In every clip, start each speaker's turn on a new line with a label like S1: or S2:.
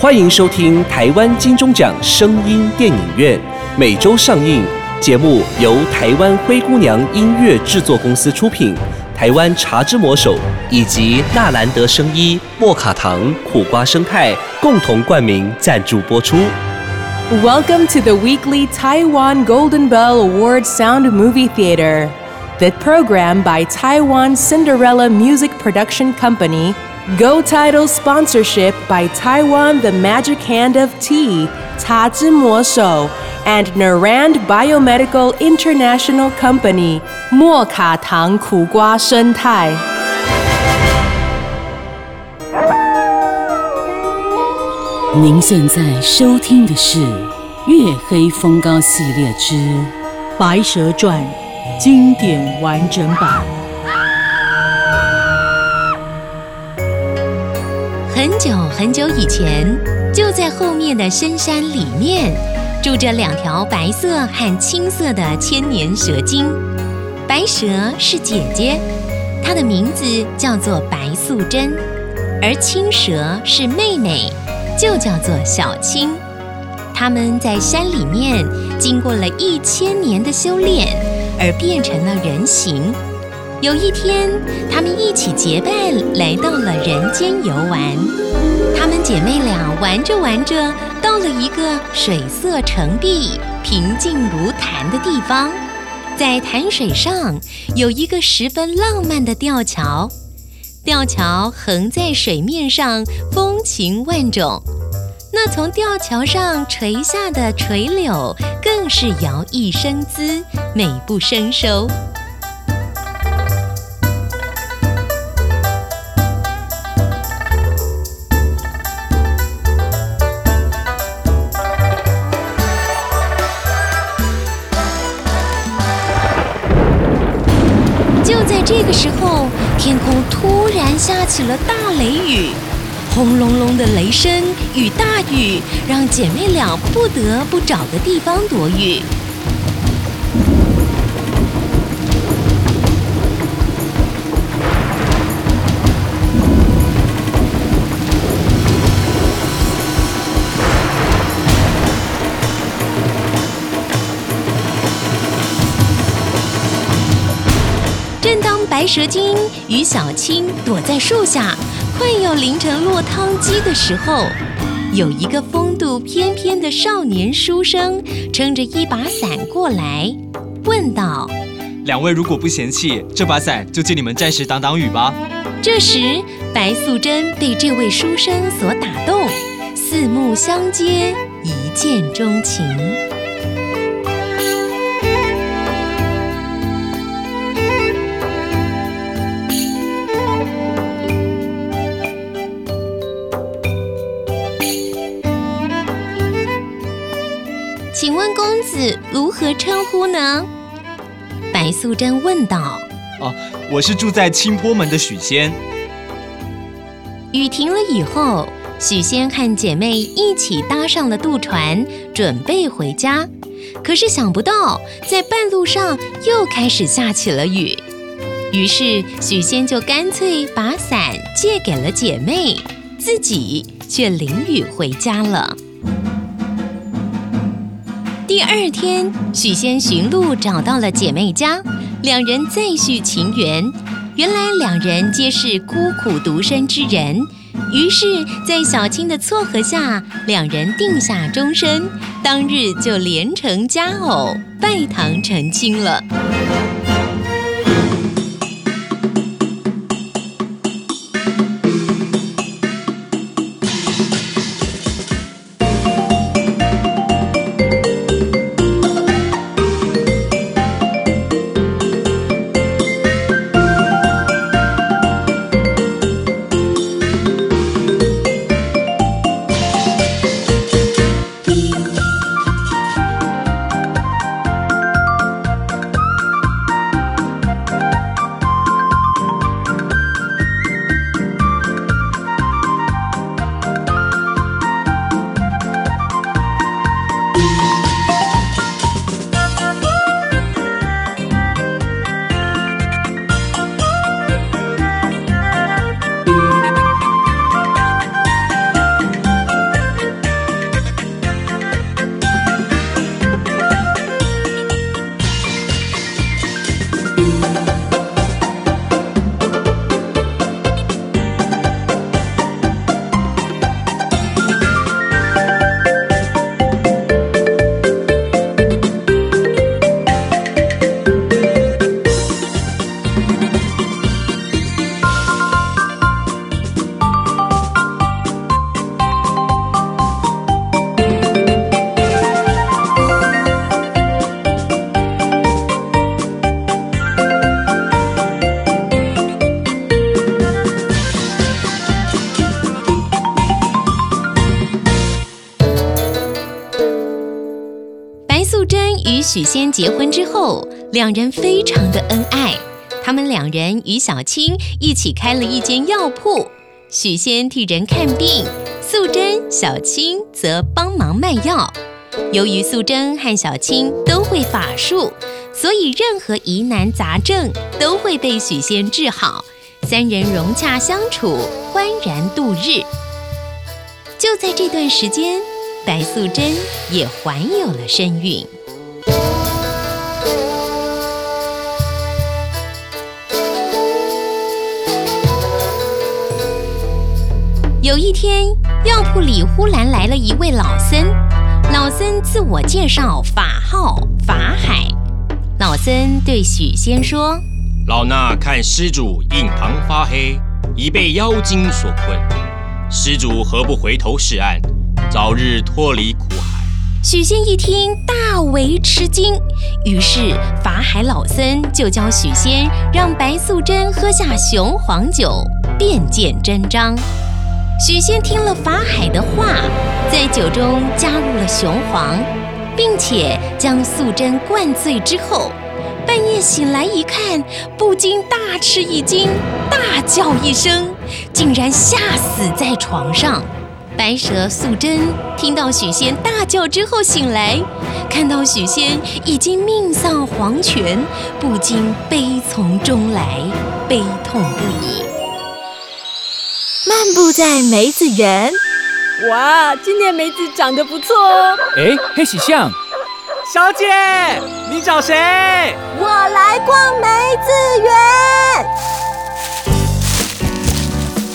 S1: 欢迎收听台湾金钟奖声音电影院，每周上映。节目由台湾灰姑娘音乐制作公司出品，台湾茶之魔手以及纳兰德生衣、莫卡糖、苦瓜生态共同冠名赞助播出。
S2: Welcome to the weekly Taiwan Golden Bell Award Sound Movie Theater. The program by Taiwan Cinderella Music Production Company. Go Title sponsorship by Taiwan The Magic Hand of Tea, Ta Zhi Mo Shou, and Narand Biomedical International Company, 莫卡糖苦瓜生态。
S3: 您现在收听的是《月黑风高》系列之《白蛇传》经典完整版。
S4: 久很久以前，就在后面的深山里面，住着两条白色和青色的千年蛇精。白蛇是姐姐，她的名字叫做白素贞；而青蛇是妹妹，就叫做小青。他们在山里面经过了一千年的修炼，而变成了人形。有一天，他们一起结伴来到了人间游玩。她们姐妹俩玩着玩着，到了一个水色澄碧、平静如潭的地方。在潭水上有一个十分浪漫的吊桥，吊桥横在水面上，风情万种。那从吊桥上垂下的垂柳，更是摇曳生姿，美不胜收。在这个时候，天空突然下起了大雷雨，轰隆隆的雷声与大雨让姐妹俩不得不找个地方躲雨。蛇精与小青躲在树下，快要淋成落汤鸡的时候，有一个风度翩翩的少年书生撑着一把伞过来，问道
S5: 两位如果不嫌弃，这把伞就借你们暂时挡挡雨吧。：“
S4: 这时，白素贞被这位书生所打动，四目相接，一见钟情。”问公子如何称呼呢？白素贞问道。
S5: 哦，我是住在清波门的许仙。
S4: 雨停了以后，许仙和姐妹一起搭上了渡船，准备回家。可是想不到，在半路上又开始下起了雨。于是许仙就干脆把伞借给了姐妹，自己却淋雨回家了。第二天，许仙寻路找到了姐妹家，两人再续情缘。原来两人皆是孤苦独身之人，于是，在小青的撮合下，两人定下终身，当日就连成佳偶，拜堂成亲了。仙结婚之后，两人非常的恩爱。他们两人与小青一起开了一间药铺，许仙替人看病，素贞、小青则帮忙卖药。由于素贞和小青都会法术，所以任何疑难杂症都会被许仙治好。三人融洽相处，欢然度日。就在这段时间，白素贞也怀有了身孕。有一天，药铺里忽然来了一位老僧。老僧自我介绍，法号法海。老僧对许仙说：“
S6: 老衲看施主印堂发黑，已被妖精所困。施主何不回头是岸，早日脱离苦海？”
S4: 许仙一听，大为吃惊。于是法海老僧就教许仙让白素贞喝下雄黄酒，便见真章。许仙听了法海的话，在酒中加入了雄黄，并且将素贞灌醉之后，半夜醒来一看，不禁大吃一惊，大叫一声，竟然吓死在床上。白蛇素贞听到许仙大叫之后醒来，看到许仙已经命丧黄泉，不禁悲从中来，悲痛不已。
S7: 漫步在梅子园，哇，今年梅子长得不错哦。
S8: 哎，黑喜象，
S1: 小姐，你找谁？
S7: 我来逛梅子
S8: 园。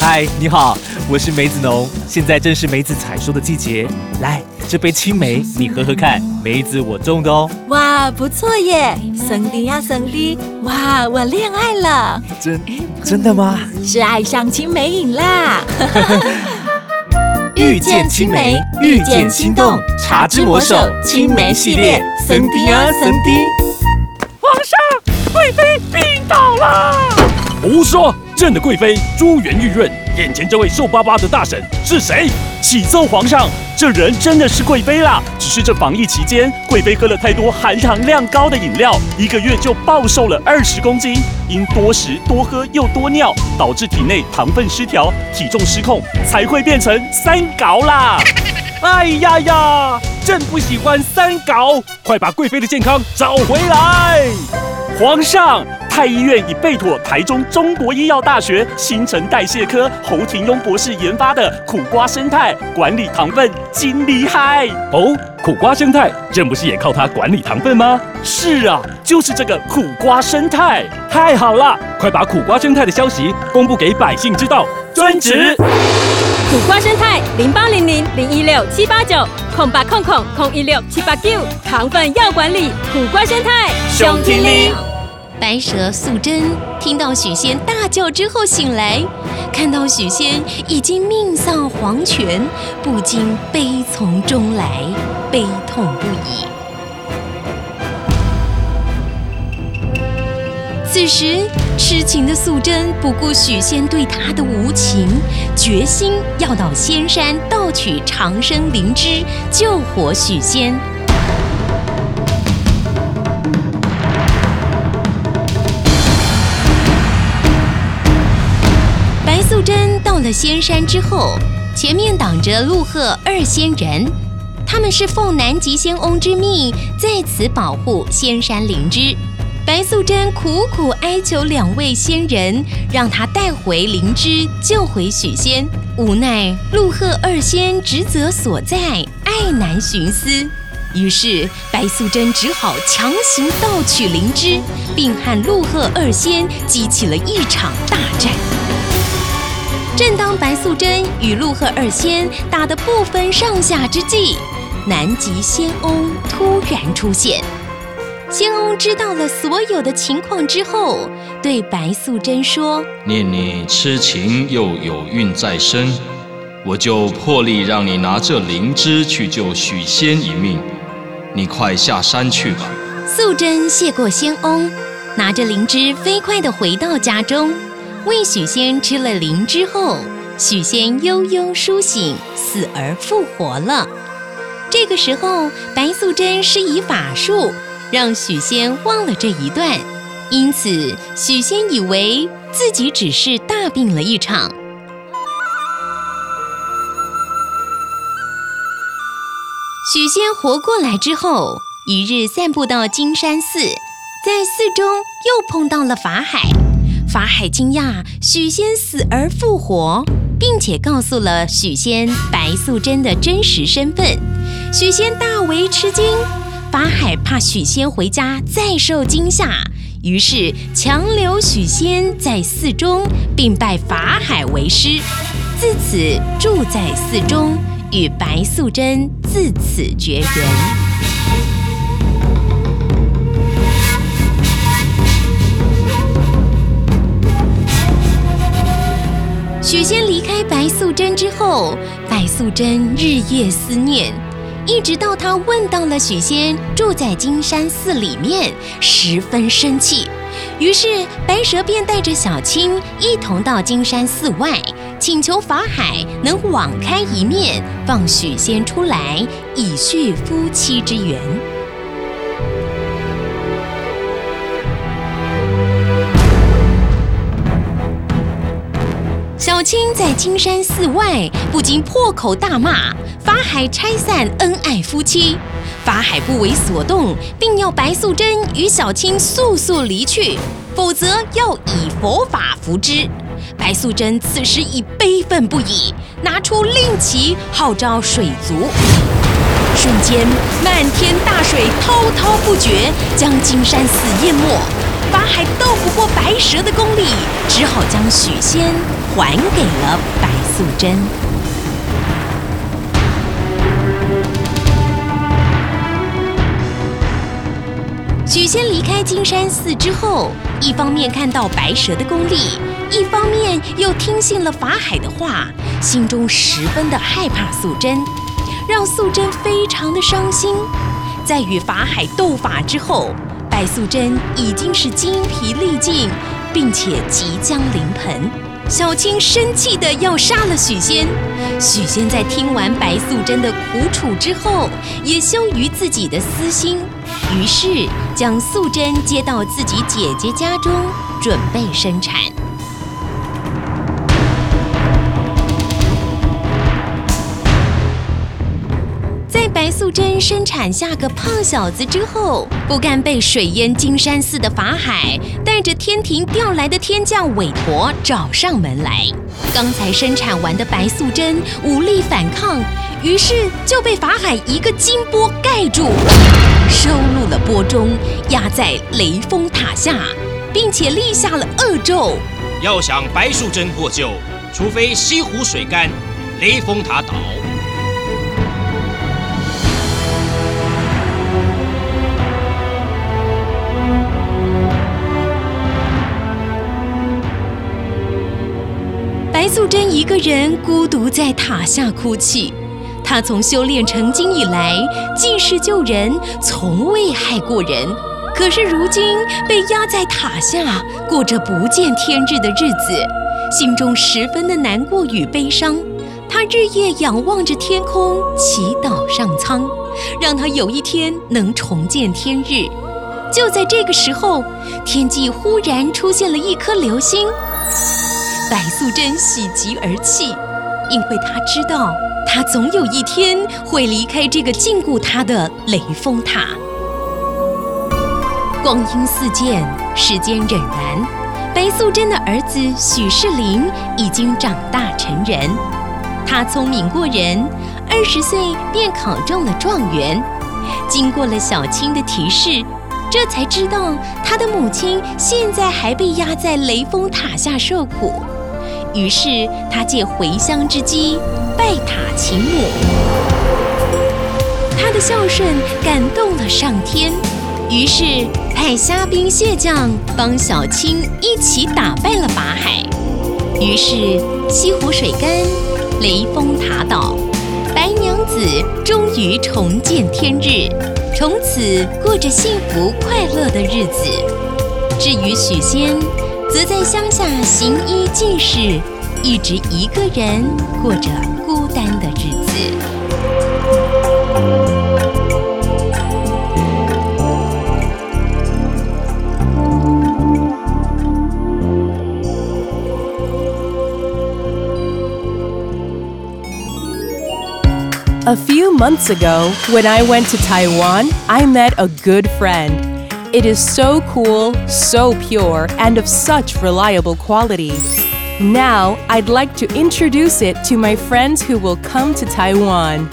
S8: 嗨，你好，我是梅子农，现在正是梅子采收的季节。来，这杯青梅你喝喝看，梅子我种的哦。
S7: 哇，不错耶，森迪呀森迪，哇，我恋爱了。
S8: 真。真的吗？
S7: 是爱上青梅瘾啦！
S8: 遇见青梅，遇见心动，茶之魔手青梅系列，森迪呀森迪！
S9: 皇上，贵妃病倒了！胡说！朕的贵妃珠圆玉润，眼前这位瘦巴巴的大婶是谁？启奏皇上，这人真的是贵妃啦！只是这防疫期间，贵妃喝了太多含糖量高的饮料，一个月就暴瘦了二十公斤。因多食多喝又多尿，导致体内糖分失调，体重失控，才会变成三高啦！哎呀呀，朕不喜欢三高，快把贵妃的健康找回来！皇上。太医院已备妥台中中国医药大学新陈代谢科侯廷庸博士研发的苦瓜生态管理糖分，金厉害哦！苦瓜生态，这不是也靠它管理糖分吗？是啊，就是这个苦瓜生态，太好了！快把苦瓜生态的消息公布给百姓知道。遵旨。
S10: 苦瓜生态零八零零零一六七八九空八空空空一六七八九糖分要管理，苦瓜生态
S4: 熊听令。白蛇素贞听到许仙大叫之后醒来，看到许仙已经命丧黄泉，不禁悲从中来，悲痛不已。此时，痴情的素贞不顾许仙对她的无情，决心要到仙山盗取长生灵芝，救活许仙。仙山之后，前面挡着陆鹤二仙人，他们是奉南极仙翁之命，在此保护仙山灵芝。白素贞苦苦哀求两位仙人，让他带回灵芝，救回许仙。无奈陆鹤二仙职责所在，爱难寻思，于是白素贞只好强行盗取灵芝，并和陆鹤二仙激起了一场大战。正当白素贞与陆鹤二仙打得不分上下之际，南极仙翁突然出现。仙翁知道了所有的情况之后，对白素贞说：“
S11: 念你痴情又有孕在身，我就破例让你拿这灵芝去救许仙一命。你快下山去吧。”
S4: 素贞谢过仙翁，拿着灵芝飞快地回到家中。为许仙吃了灵芝后，许仙悠悠苏醒，死而复活了。这个时候，白素贞施以法术，让许仙忘了这一段，因此许仙以为自己只是大病了一场。许仙活过来之后，一日散步到金山寺，在寺中又碰到了法海。法海惊讶许仙死而复活，并且告诉了许仙白素贞的真实身份。许仙大为吃惊，法海怕许仙回家再受惊吓，于是强留许仙在寺中，并拜法海为师，自此住在寺中。与白素贞自此绝缘。许仙离开白素贞之后，白素贞日夜思念，一直到他问到了许仙住在金山寺里面，十分生气。于是白蛇便带着小青一同到金山寺外。请求法海能网开一面，放许仙出来，以续夫妻之缘。小青在金山寺外不禁破口大骂法海拆散恩爱夫妻，法海不为所动，并要白素贞与小青速速离去，否则要以佛法服之。白素贞此时已悲愤不已，拿出令旗号召水族，瞬间漫天大水滔滔不绝，将金山寺淹没。法海斗不过白蛇的功力，只好将许仙还给了白素贞。许仙离开金山寺之后，一方面看到白蛇的功力。一方面又听信了法海的话，心中十分的害怕素贞，让素贞非常的伤心。在与法海斗法之后，白素贞已经是精疲力尽，并且即将临盆。小青生气的要杀了许仙。许仙在听完白素贞的苦楚之后，也羞于自己的私心，于是将素贞接到自己姐姐家中，准备生产。素贞生产下个胖小子之后，不甘被水淹金山寺的法海，带着天庭调来的天将韦陀找上门来。刚才生产完的白素贞无力反抗，于是就被法海一个金钵盖住，收入了钵中，压在雷峰塔下，并且立下了恶咒：
S6: 要想白素贞获救，除非西湖水干，雷峰塔倒。
S4: 素贞一个人孤独在塔下哭泣。她从修炼成精以来，济世救人，从未害过人。可是如今被压在塔下，过着不见天日的日子，心中十分的难过与悲伤。她日夜仰望着天空，祈祷上苍，让她有一天能重见天日。就在这个时候，天际忽然出现了一颗流星。白素贞喜极而泣，因为她知道，她总有一天会离开这个禁锢她的雷峰塔。光阴似箭，时间荏苒，白素贞的儿子许世林已经长大成人，他聪明过人，二十岁便考中了状元。经过了小青的提示，这才知道他的母亲现在还被压在雷峰塔下受苦。于是他借回乡之机拜塔请母，他的孝顺感动了上天，于是派虾兵蟹将帮小青一起打败了法海。于是西湖水干，雷峰塔倒，白娘子终于重见天日，从此过着幸福快乐的日子。至于许仙。则在乡下行医济世一直一个人过着孤单的日子
S2: a few months ago when i went to taiwan i met a good friend It is so cool, so pure, and of such reliable quality. Now, I'd like to introduce it to my friends who will come to Taiwan.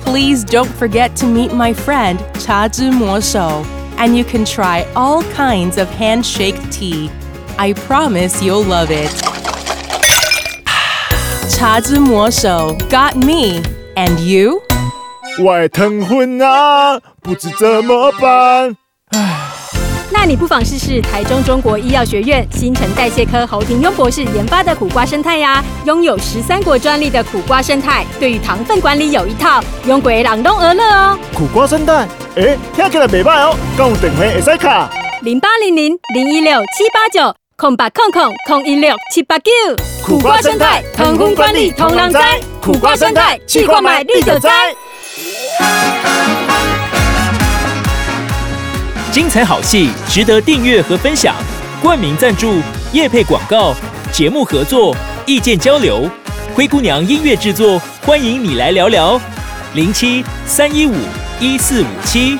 S2: Please don't forget to meet my friend Cha Zhi Mo Shou, and you can try all kinds of handshake tea. I promise you'll love it. Cha Zhi Mo Shou got me, and you?
S12: 我的疼昏啊，不知怎么办。
S10: 那你不妨试试台中中国医药学院新陈代谢科侯廷庸博士研发的苦瓜生态呀，拥有十三国专利的苦瓜生态，对于糖分管理有一套，用鬼朗东而乐哦。
S12: 苦瓜生态，哎，听起来袂歹哦，讲电话会使卡。
S10: 零八零零零一六七八九空八空空空一六七八九。
S12: 苦瓜生态，糖分管理同人栽。苦瓜生态，去购买立可栽。
S8: 精彩好戏值得订阅和分享，冠名赞助、夜配广告、节目合作、意见交流，灰姑娘音乐制作，欢迎你来聊聊，零七三一五一四五七。